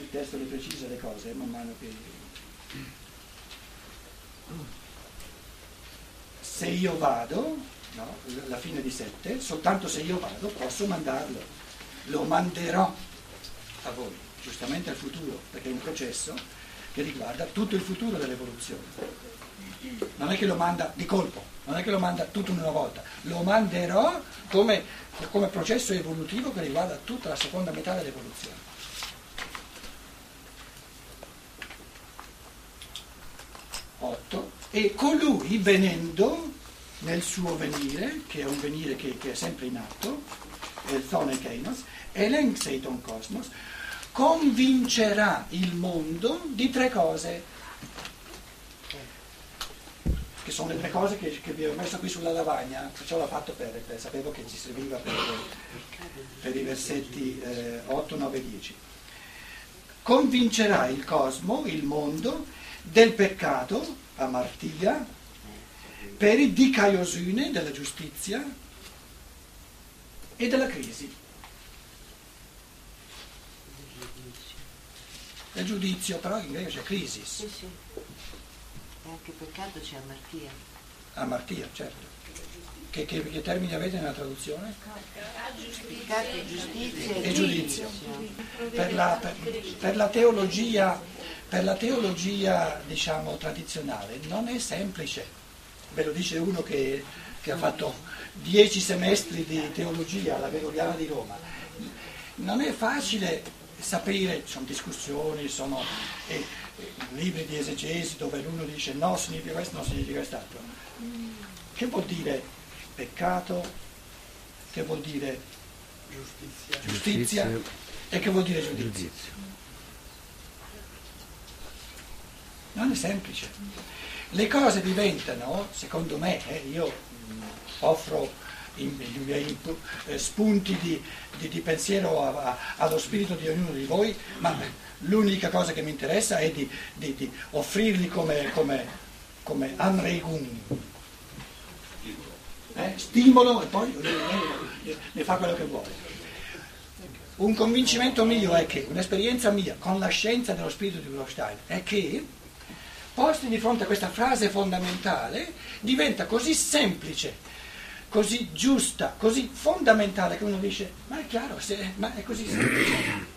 il testo le precisa le cose man mano che... Se io vado, no, la fine di 7, soltanto se io vado posso mandarlo, lo manderò a voi, giustamente al futuro, perché è un processo che riguarda tutto il futuro dell'evoluzione. Non è che lo manda di colpo, non è che lo manda tutto in una volta, lo manderò come, come processo evolutivo che riguarda tutta la seconda metà dell'evoluzione. 8 e colui venendo nel suo venire, che è un venire che, che è sempre in atto, il Thone Kainos, Elenxeiton Cosmos, convincerà il mondo di tre cose, che sono le tre cose che, che vi ho messo qui sulla lavagna, perciò l'ho fatto per, per sapevo che ci serviva per, per i versetti eh, 8, 9 10. Convincerà il cosmo, il mondo, del peccato, amartia, per il dicaiosune della giustizia e della crisi. Del giudizio, però in greco c'è crisi. Sì, sì. E anche peccato c'è amartia. Amartia, certo. Che, che, che termini avete nella traduzione? Peccato, giustizia E giudizio. Per la, per, per la teologia, per la teologia diciamo, tradizionale non è semplice, ve lo dice uno che, che ha fatto dieci semestri di teologia alla Gregoriana di Roma. Non è facile sapere, ci sono discussioni, sono eh, eh, libri di esegesi dove l'uno dice no, significa questo, no, significa quest'altro. Che vuol dire peccato? Che vuol dire Giustizia. giustizia? Giustizia. E che vuol dire giudizio? Giudizio. Non è semplice. Le cose diventano, secondo me, eh, io mh, offro i, miei eh, spunti di, di- di pensiero a- a- allo spirito di ognuno di voi, ma l'unica cosa che mi interessa è di, di- offrirli come, come, come anregung. Eh, stimolo e poi ne fa quello che vuole. Un convincimento mio è che, un'esperienza mia con la scienza dello spirito di Blostein è che, posti di fronte a questa frase fondamentale, diventa così semplice, così giusta, così fondamentale che uno dice, ma è chiaro, se- ma è così semplice.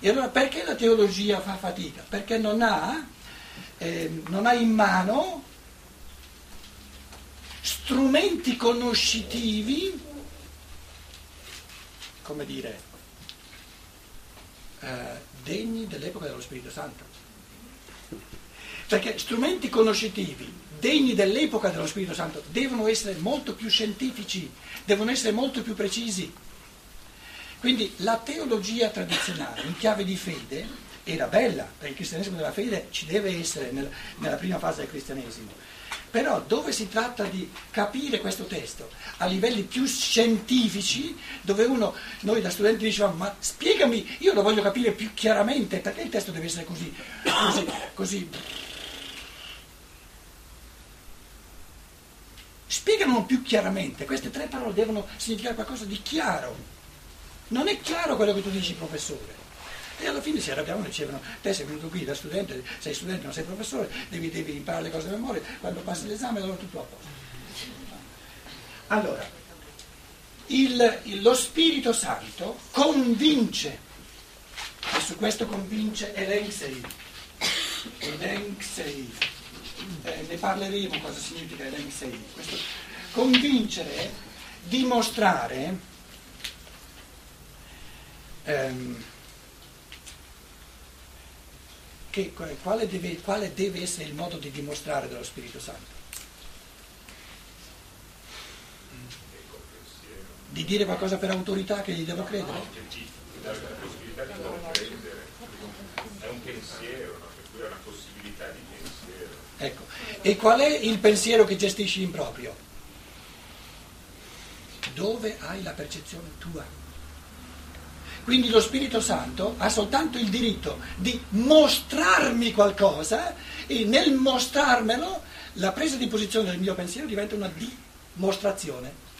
E allora perché la teologia fa fatica? Perché non ha, eh, non ha in mano strumenti conoscitivi, come dire, eh, degni dell'epoca dello Spirito Santo. Perché strumenti conoscitivi degni dell'epoca dello Spirito Santo devono essere molto più scientifici, devono essere molto più precisi. Quindi la teologia tradizionale in chiave di fede era bella, perché il cristianesimo della fede ci deve essere nel- nella prima fase del cristianesimo. Però dove si tratta di capire questo testo a livelli più scientifici, dove uno, noi da studenti dicevamo, ma spiegami, io lo voglio capire più chiaramente, perché il testo deve essere così, così, così. Spiegano più chiaramente, queste tre parole devono significare qualcosa di chiaro. Non è chiaro quello che tu dici, professore. E alla fine si arrabbiavano e dicevano, te sei venuto qui da studente, sei studente, non sei professore, devi, devi imparare le cose a memoria, quando passi l'esame allora tutto a posto. Allora, il- il- lo Spirito Santo convince, e su questo convince Elenxei, Elenxei, eh, ne parleremo cosa significa Elenxei, questo convincere, dimostrare, ehm, che, quale, deve, quale deve essere il modo di dimostrare dello Spirito Santo? Di dire qualcosa per autorità che gli devo credere? dare la possibilità di comprendere. È un pensiero, no? per cui è una possibilità di pensiero. Ecco. E qual è il pensiero che gestisci in proprio? Dove hai la percezione tua? Quindi lo Spirito Santo ha soltanto il diritto di mostrarmi qualcosa e nel mostrarmelo la presa di posizione del mio pensiero diventa una dimostrazione.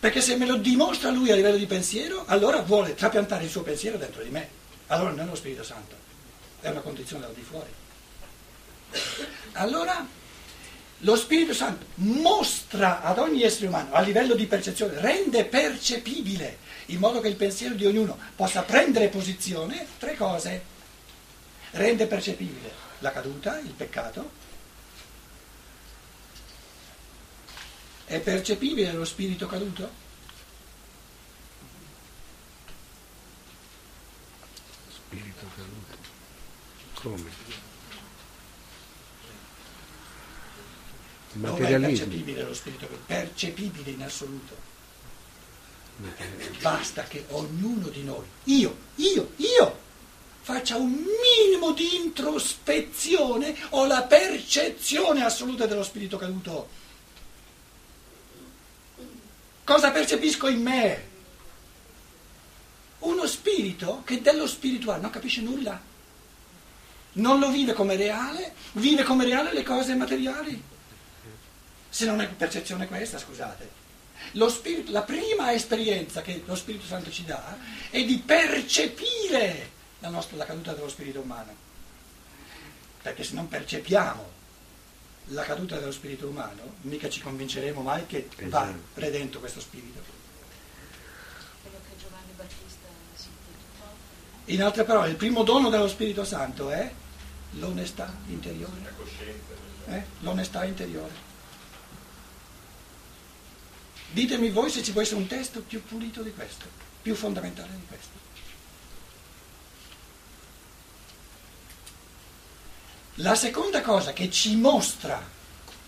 Perché se me lo dimostra lui a livello di pensiero, allora vuole trapiantare il suo pensiero dentro di me. Allora non è lo Spirito Santo, è una condizione al di fuori. Allora lo Spirito Santo mostra ad ogni essere umano a livello di percezione, rende percepibile, in modo che il pensiero di ognuno possa prendere posizione, tre cose. Rende percepibile la caduta, il peccato, È percepibile lo spirito caduto? Spirito caduto. Come? Il Dove è materialismo. percepibile lo spirito caduto? Percepibile in assoluto. Basta che ognuno di noi, io, io, io, faccia un minimo di introspezione o la percezione assoluta dello spirito caduto. Cosa percepisco in me? Uno spirito che dello spirituale non capisce nulla. Non lo vive come reale, vive come reale le cose materiali. Se non è percezione questa, scusate. Lo spirito, la prima esperienza che lo Spirito Santo ci dà è di percepire la, nostra, la caduta dello spirito umano. Perché se non percepiamo la caduta dello spirito umano, mica ci convinceremo mai che va Esatto. redento questo spirito. Quello che Giovanni Battista sintetizò. In altre parole, il primo dono dello Spirito Santo è l'onestà interiore. eh? L'onestà interiore. Ditemi voi se ci può essere un testo più pulito di questo, più fondamentale di questo. La seconda cosa che ci mostra,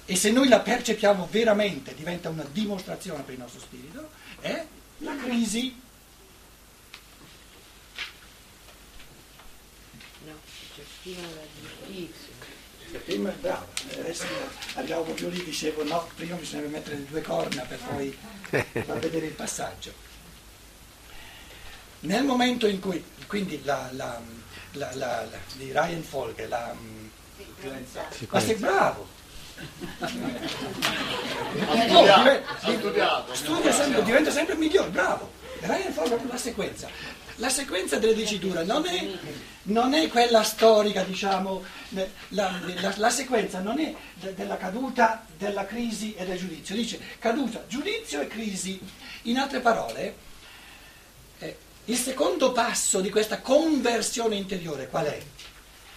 e se noi la percepiamo veramente diventa una dimostrazione per il nostro spirito, è la crisi. No, gestiva la giustizia. Prima, bravo, adesso arrivavo proprio lì, dicevo no, prima bisogna mettere le due corna per poi far vedere il passaggio. Nel momento in cui, quindi la, la, la, la- la- di Ryan Folke, la, ma sei bravo! Oh, studia sempre, diventa sempre migliore, bravo! Ryan proprio la sequenza. La sequenza delle diciture non è, non è quella storica, diciamo, la, la- la sequenza non è de- della caduta, della crisi e del giudizio. Dice caduta, giudizio e crisi. In altre parole, eh, il secondo passo di questa conversione interiore qual è?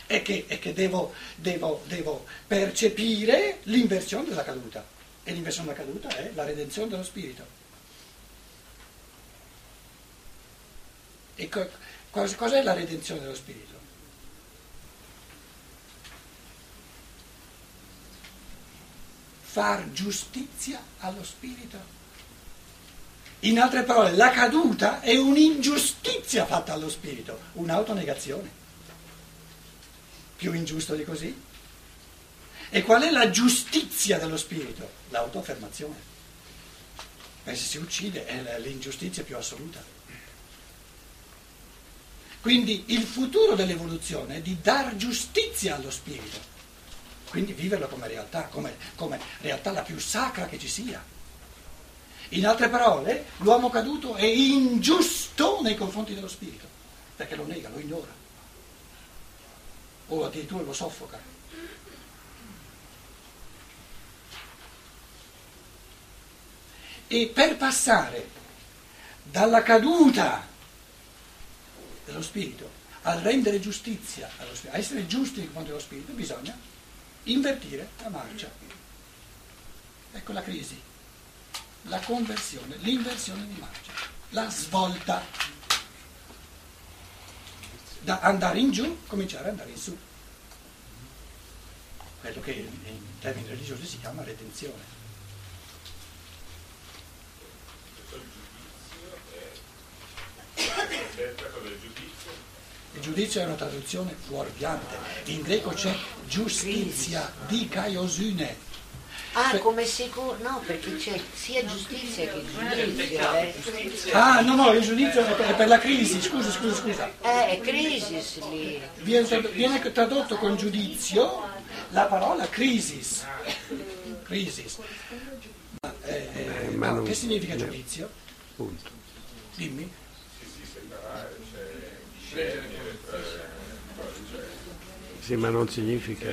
È che, è che devo, devo- devo percepire l'inversione della caduta. E l'inversione della caduta è la redenzione dello spirito. E co- cos- cos'è la redenzione dello spirito? Far giustizia allo spirito. In altre parole, la caduta è un'ingiustizia fatta allo spirito, un'autonegazione. Più ingiusto di così? E qual è la giustizia dello spirito? L'autoaffermazione. E se si uccide è l'ingiustizia più assoluta. Quindi il futuro dell'evoluzione è di dar giustizia allo spirito, quindi viverlo come realtà, come, come realtà la più sacra che ci sia. In altre parole, l'uomo caduto è ingiusto nei confronti dello spirito, perché lo nega, lo ignora, o addirittura lo soffoca. E per passare dalla caduta dello spirito a rendere giustizia allo spirito, a essere giusti nei confronti dello spirito, bisogna invertire la marcia. Ecco la crisi, la conversione, l'inversione di marcia, la svolta. Da andare in giù, cominciare ad andare in su. Quello che in termini religiosi si chiama redenzione. Terza cosa del giudizio. Il giudizio è una traduzione fuorviante. In greco c'è giustizia, dikaiosune. Ah, Cioè- come sicuro, no, perché c'è sia giustizia che giudizio. Eh, Ah, no, no, il giudizio è per, è per la crisi, scusa, scusa, scusa. eh è crisi lì. Viene, viene tradotto con giudizio la parola crisis. Crisis. eh, eh, ma no, non- che significa giudizio? Punto. Dimmi. Sì, sì, discernere, tra- cioè, Sì, ma non significa...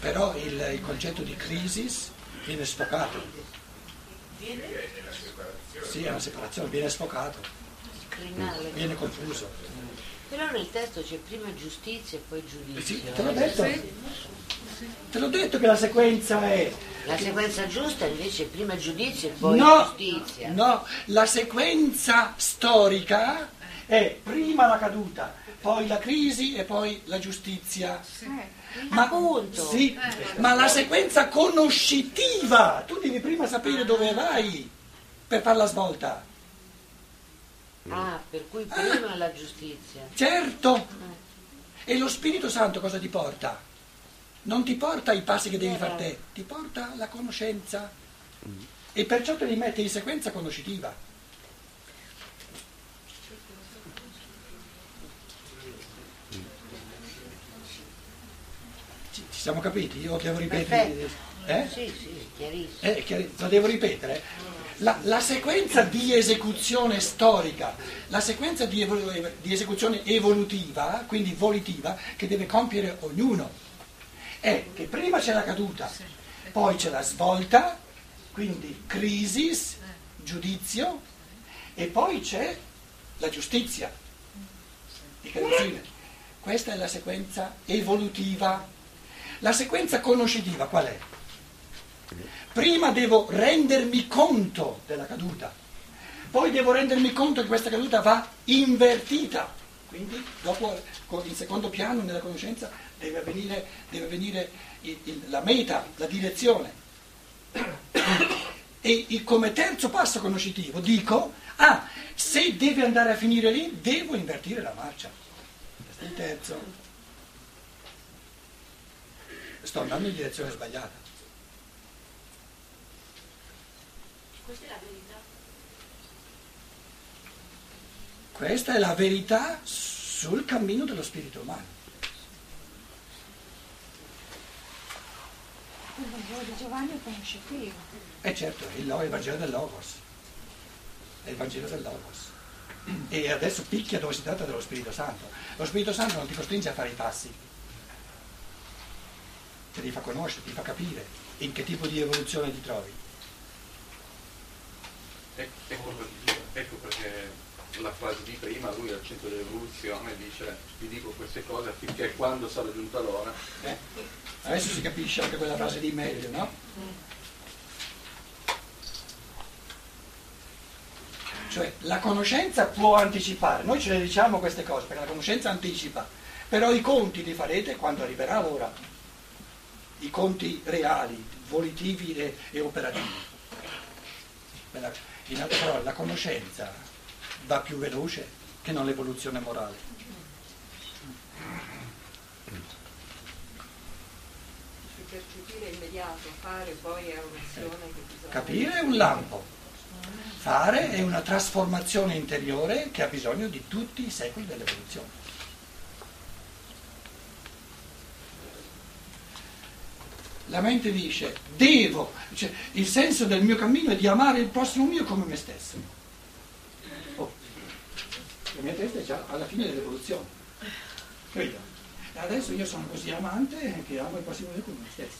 Però il, il concetto di crisi viene sfocato. Sì, è una separazione, viene sfocato, Crinale. viene confuso. Però nel testo c'è prima giustizia e poi giudizio. Sì, te l'ho detto. Te l'ho detto che la sequenza è La sequenza giusta invece è prima giudizio e poi No, giustizia. no, la sequenza storica è prima la caduta, poi la crisi e poi la giustizia. Ma, Appunto. sì, ma la sequenza conoscitiva, tu devi prima sapere dove vai per fare la svolta. Ah, per cui prima la giustizia. Certo. E lo Spirito Santo cosa ti porta? Non ti porta i passi che devi fare te, ti porta la conoscenza. E perciò te li mette in sequenza conoscitiva. Ci, ci siamo capiti? Io devo ripetere. Eh? Sì, sì, chiarissimo. Eh, lo devo ripetere. La, la sequenza di esecuzione storica, la sequenza di, evolu- di esecuzione evolutiva, quindi volitiva, che deve compiere ognuno, è che prima c'è la caduta, poi c'è la svolta, quindi crisi, giudizio, e poi c'è la giustizia. di Carosine. Questa è la sequenza evolutiva. La sequenza conoscitiva qual è? Prima devo rendermi conto della caduta, poi devo rendermi conto che questa caduta va invertita. Quindi dopo, in secondo piano, nella conoscenza, deve avvenire, deve avvenire il- il- la meta, la direzione. E il- come terzo passo conoscitivo dico, ah, se deve andare a finire lì, devo invertire la marcia. Questo è il terzo. Sto andando in direzione sbagliata. Questa è la verità. Questa è la verità sul cammino dello spirito umano. Il Vangelo di Giovanni è conoscitivo. E certo, il, il Vangelo del Logos. È il Vangelo del Logos. E adesso picchia dove si tratta dello Spirito Santo. Lo Spirito Santo non ti costringe a fare i passi, te li fa conoscere, ti fa capire in che tipo di evoluzione ti trovi. Ec- Ecco, ecco perché la frase di prima, lui al centro dell'evoluzione dice vi dico queste cose affinché quando sarà giunta l'ora, Eh? Adesso si capisce anche quella frase di meglio, no? Cioè la conoscenza può anticipare, noi ce le diciamo queste cose perché la conoscenza anticipa, però i conti li farete quando arriverà l'ora, i conti reali, volitivi e, operativi. In altre parole, la conoscenza va più veloce che non l'evoluzione morale. Percepire immediato, fare poi è un'azione che bisogna... Capire è un lampo, fare è una trasformazione interiore che ha bisogno di tutti i secoli dell'evoluzione. La mente dice, devo, cioè, il senso del mio cammino è di amare il prossimo mio come me stesso. La mia testa è già alla fine dell'evoluzione. Capito? E adesso io sono così amante che amo il prossimo come me stesso.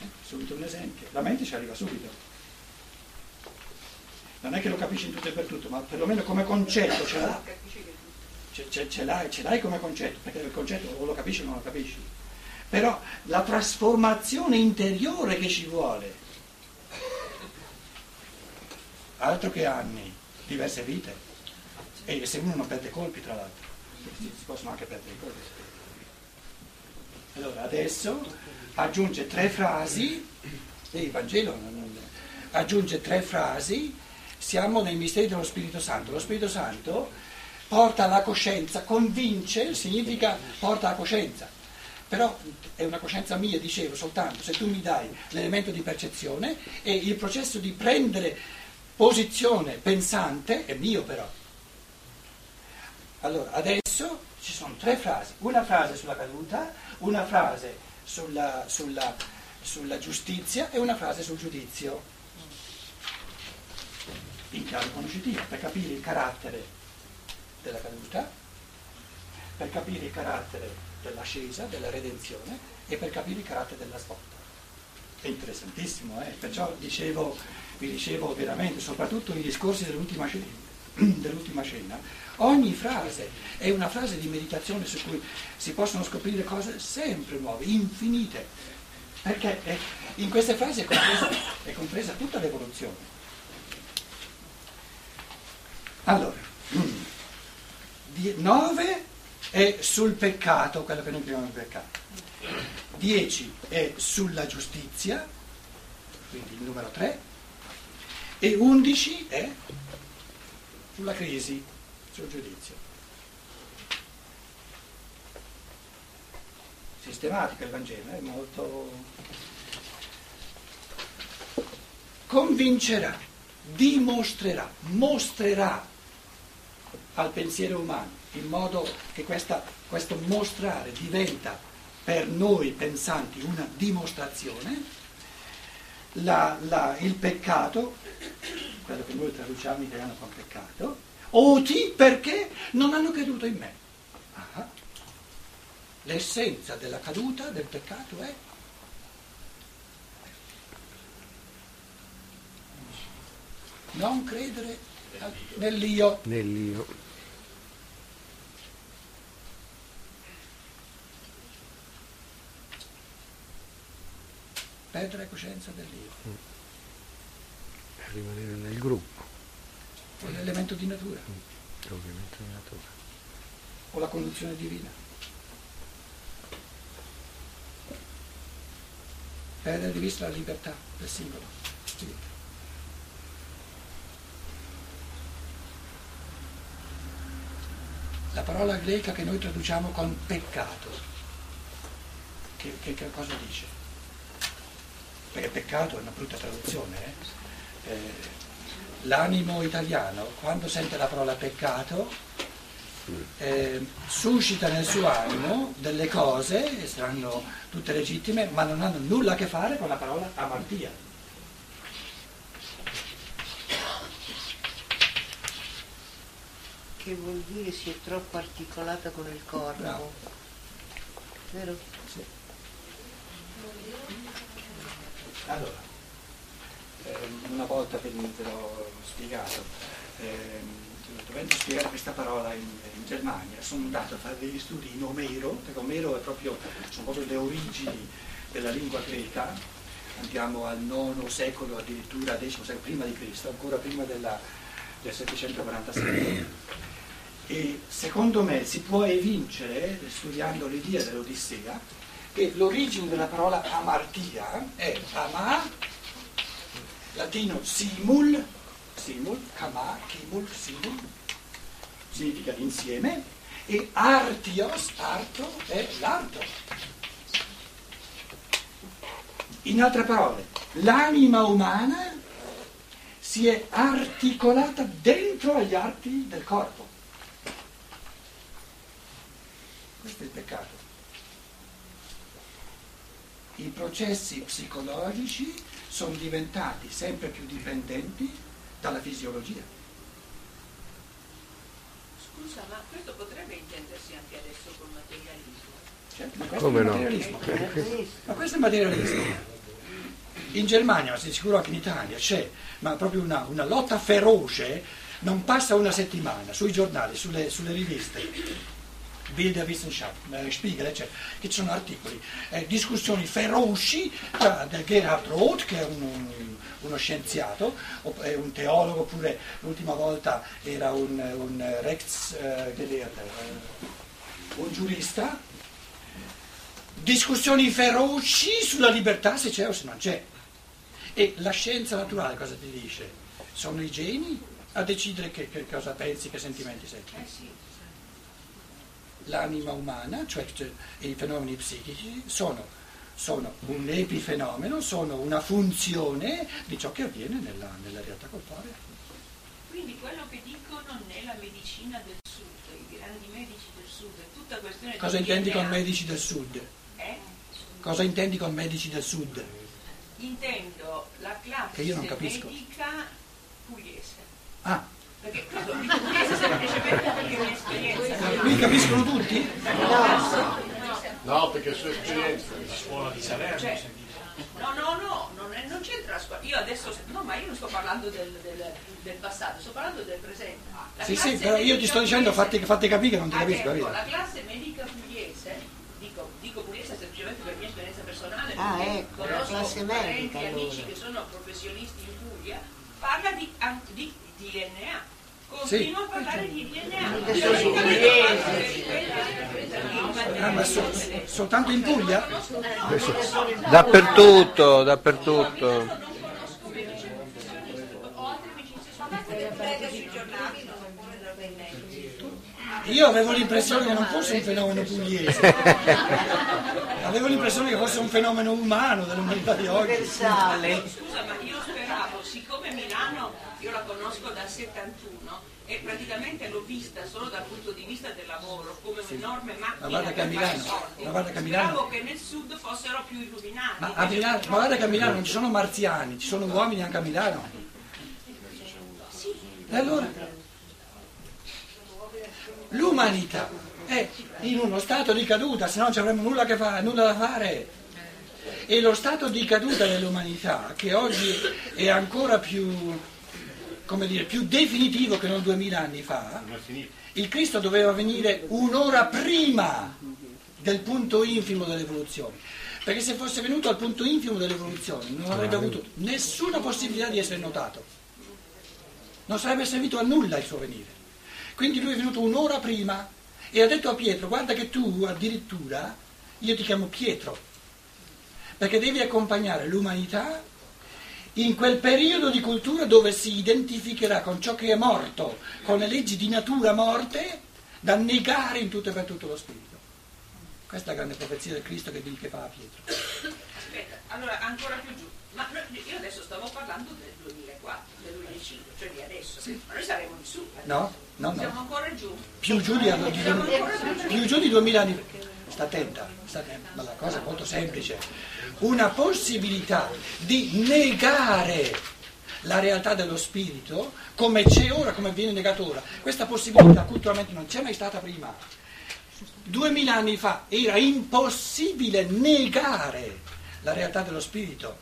Eh, Subito un esempio. La mente ci arriva subito. Non è che lo capisci in tutto e per tutto, ma perlomeno come concetto ce l'ha. Ce, ce- ce l'hai, ce l'hai come concetto, perché il concetto o lo capisci o non lo capisci. Però la trasformazione interiore che ci vuole, altro che anni, diverse vite, e se uno non perde colpi tra l'altro, si, possono anche perdere i colpi. Allora adesso aggiunge tre frasi, e il Vangelo non- aggiunge tre frasi, siamo nei misteri dello Spirito Santo. Lo Spirito Santo porta alla coscienza, convince, significa porta alla coscienza. Però è una coscienza mia, dicevo, soltanto se tu mi dai l'elemento di percezione e il processo di prendere posizione pensante è mio però. Allora, adesso ci sono tre frasi, una frase sulla caduta, una frase sulla, sulla, sulla giustizia e una frase sul giudizio. In chiave conoscitiva, per capire il carattere della caduta, per capire il carattere dell'ascesa, della redenzione e per capire il carattere della svolta. È interessantissimo, eh? perciò dicevo, vi dicevo veramente, soprattutto i discorsi dell'ultima scena, dell'ultima scena, ogni frase è una frase di meditazione su cui si possono scoprire cose sempre nuove, infinite, perché in queste frasi è compresa, è compresa tutta l'evoluzione. Allora, 9 è sul peccato, quello che noi chiamiamo il peccato. 10 è sulla giustizia, quindi il numero 3, e 11 è sulla crisi, sul giudizio. Sistematica il Vangelo, è molto... Convincerà, dimostrerà, mostrerà al pensiero umano, in modo che questa- questo mostrare diventa per noi pensanti una dimostrazione, la- la- il peccato, quello che noi traduciamo in italiano con peccato, oti perché non hanno creduto in me. Ah. L'essenza della caduta del peccato è non credere nell'io. Nell'io. perdere coscienza dell'io, Per rimanere nel gruppo, o l'elemento di natura, ovviamente di natura. o la condizione divina. Perdere di vista la libertà del singolo. La parola greca che noi traduciamo con peccato, che, che- che cosa dice? Perché peccato è una brutta traduzione. eh. Eh, l'animo italiano, quando sente la parola peccato, eh, suscita nel suo animo delle cose, che saranno tutte legittime, ma non hanno nulla a che fare con la parola amartia. Che vuol dire si è troppo articolata con il corpo. Bravo. Vero? Sì. Allora, una volta ve l'ho spiegato, ehm, dovendo spiegare questa parola in, in Germania, sono andato a fare degli studi in Omero, perché Omero proprio, sono proprio le origini della lingua greca, andiamo al IX secolo, addirittura X secolo prima di Cristo, ancora prima della- del 746. E secondo me si può evincere, studiando l'idea dell'Odissea, che l'origine della parola amartia è ama, latino simul, simul, kama, kimul, simul, significa insieme, e artios, arto, è l'arto. In altre parole, l'anima umana si è articolata dentro agli arti del corpo. Questo è il peccato. I processi psicologici sono diventati sempre più dipendenti dalla fisiologia. Scusa, ma questo potrebbe intendersi anche adesso col materialismo. Ma questo Come è il no? materialismo. Ma questo è materialismo. In Germania, ma sei sicuro anche in Italia, c'è ma proprio una, una lotta feroce, non passa una settimana sui giornali, sulle, sulle riviste, Bild der Wissenschaft, eh, Spiegel, eccetera, che ci sono articoli, eh, discussioni feroci tra del Gerhard Roth, che è un- un- uno scienziato, un teologo, oppure l'ultima volta era un, un Rechtsgelehrter, eh, un giurista, discussioni feroci sulla libertà se c'è o se non c'è. E la scienza naturale cosa ti dice? Sono i geni a decidere che, che cosa pensi, che sentimenti senti. L'anima umana, cioè i fenomeni psichici, sono, sono un epifenomeno, sono una funzione di ciò che avviene nella, nella realtà corporea. Quindi quello che dicono nella medicina del sud, i grandi medici del sud, è tutta questione Cosa di intendi con medici del sud? Eh? Cosa intendi con medici del sud? Intendo la classe medica pugliese. Ah, Perché semplicemente è capiscono tutti? No, perché è sua esperienza. Scuola di Salerno, Cioè, No, no, no, non, è- non c'entra la scuola. Io adesso, no, ma io non sto parlando del, del- del passato, sto parlando del presente. La Sì, sì, però io ti sto dicendo fatti, fatti capire che non ti Ah, capisco, ecco, la classe medica pugliese, dico, dico pugliese semplicemente per mia esperienza personale, Ah, perché ecco, la conosco classe parenti, medica, amici allora. che sono professionisti in Puglia, parla di, di DNA. Sì. Continua a parlare di DNA. Ah, ma so- soltanto in Puglia? Dappertutto, dappertutto. In Io avevo l'impressione che non fosse un fenomeno pugliese, avevo l'impressione che fosse un fenomeno umano dell'umanità di oggi. Universale. Scusa, ma io speravo, siccome Milano io la conosco dal 71 e praticamente l'ho vista solo dal punto di vista del lavoro come un'enorme Ma macchina guarda che a per Milano- soldi, ma speravo che nel sud fossero più illuminati. Ma, a Milano, ma guarda che a Milano non ci sono marziani, ci sono uomini anche a Milano. E allora? L'umanità è in uno stato di caduta, se no non ci avremmo nulla, che fa- nulla da fare. E lo stato di caduta dell'umanità, che oggi è ancora più, come dire, più definitivo che non duemila anni fa, il Cristo doveva venire un'ora prima del punto infimo dell'evoluzione. Perché se fosse venuto al punto infimo dell'evoluzione non avrebbe avuto nessuna possibilità di essere notato. Non sarebbe servito a nulla il suo venire. Quindi lui è venuto un'ora prima e ha detto a Pietro, guarda che tu addirittura, io ti chiamo Pietro, perché devi accompagnare l'umanità in quel periodo di cultura dove si identificherà con ciò che è morto, con le leggi di natura morte, da negare in tutto e per tutto lo spirito. Questa è la grande profezia del Cristo che, che fa a Pietro. Aspetta, allora ancora più giù. Ma io adesso stavo parlando del 2004, del 2005, cioè di adesso. Ma noi saremo di su. eh. No? No, Siamo no. ancora giù. Più giù di, di- Siamo più giù. più giù di 2000 anni. Sta attenta, sta attenta, ma la cosa è molto semplice. Una possibilità di negare la realtà dello spirito come c'è ora, come viene negato ora. Questa possibilità culturalmente non c'è mai stata prima. Duemila anni fa era impossibile negare la realtà dello spirito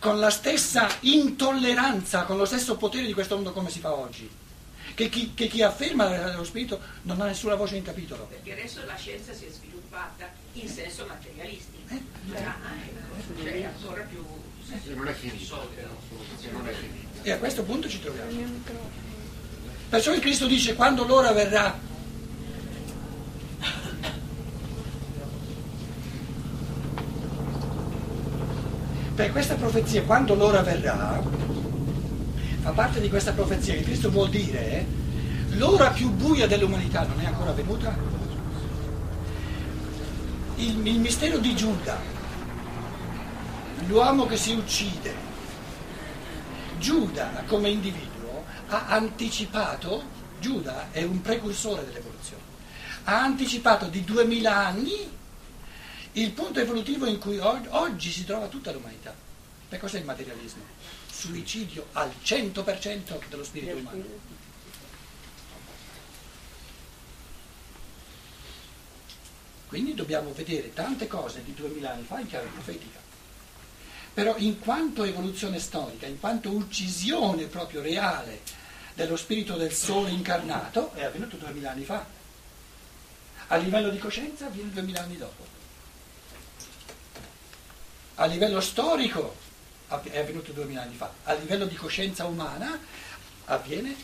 con la stessa intolleranza, con lo stesso potere di questo mondo come si fa oggi. Che chi, che chi afferma dello spirito non ha nessuna voce in capitolo. Perché adesso la scienza si è sviluppata in senso materialistico. Eh, Ah, ecco, cioè ancora più. Non è finito. E a questo punto ci troviamo. Perciò il Cristo dice quando l'ora verrà. Per questa profezia, quando l'ora verrà, fa parte di questa profezia che Cristo vuol dire, l'ora più buia dell'umanità non è ancora venuta. Il, il mistero di Giuda, l'uomo che si uccide, Giuda come individuo ha anticipato, Giuda è un precursore dell'evoluzione, ha anticipato di duemila anni il punto evolutivo in cui og- oggi si trova tutta l'umanità. Per cos'è il materialismo? Suicidio al 100% dello spirito umano. Quindi dobbiamo vedere tante cose di duemila anni fa in chiave profetica. Però in quanto evoluzione storica, in quanto uccisione proprio reale dello spirito del sole incarnato, è avvenuto duemila anni fa. A livello di coscienza avviene duemila anni dopo. A livello storico è avvenuto duemila anni fa. A livello di coscienza umana avviene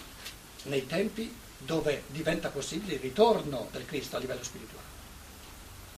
nei tempi dove diventa possibile il ritorno del Cristo a livello spirituale.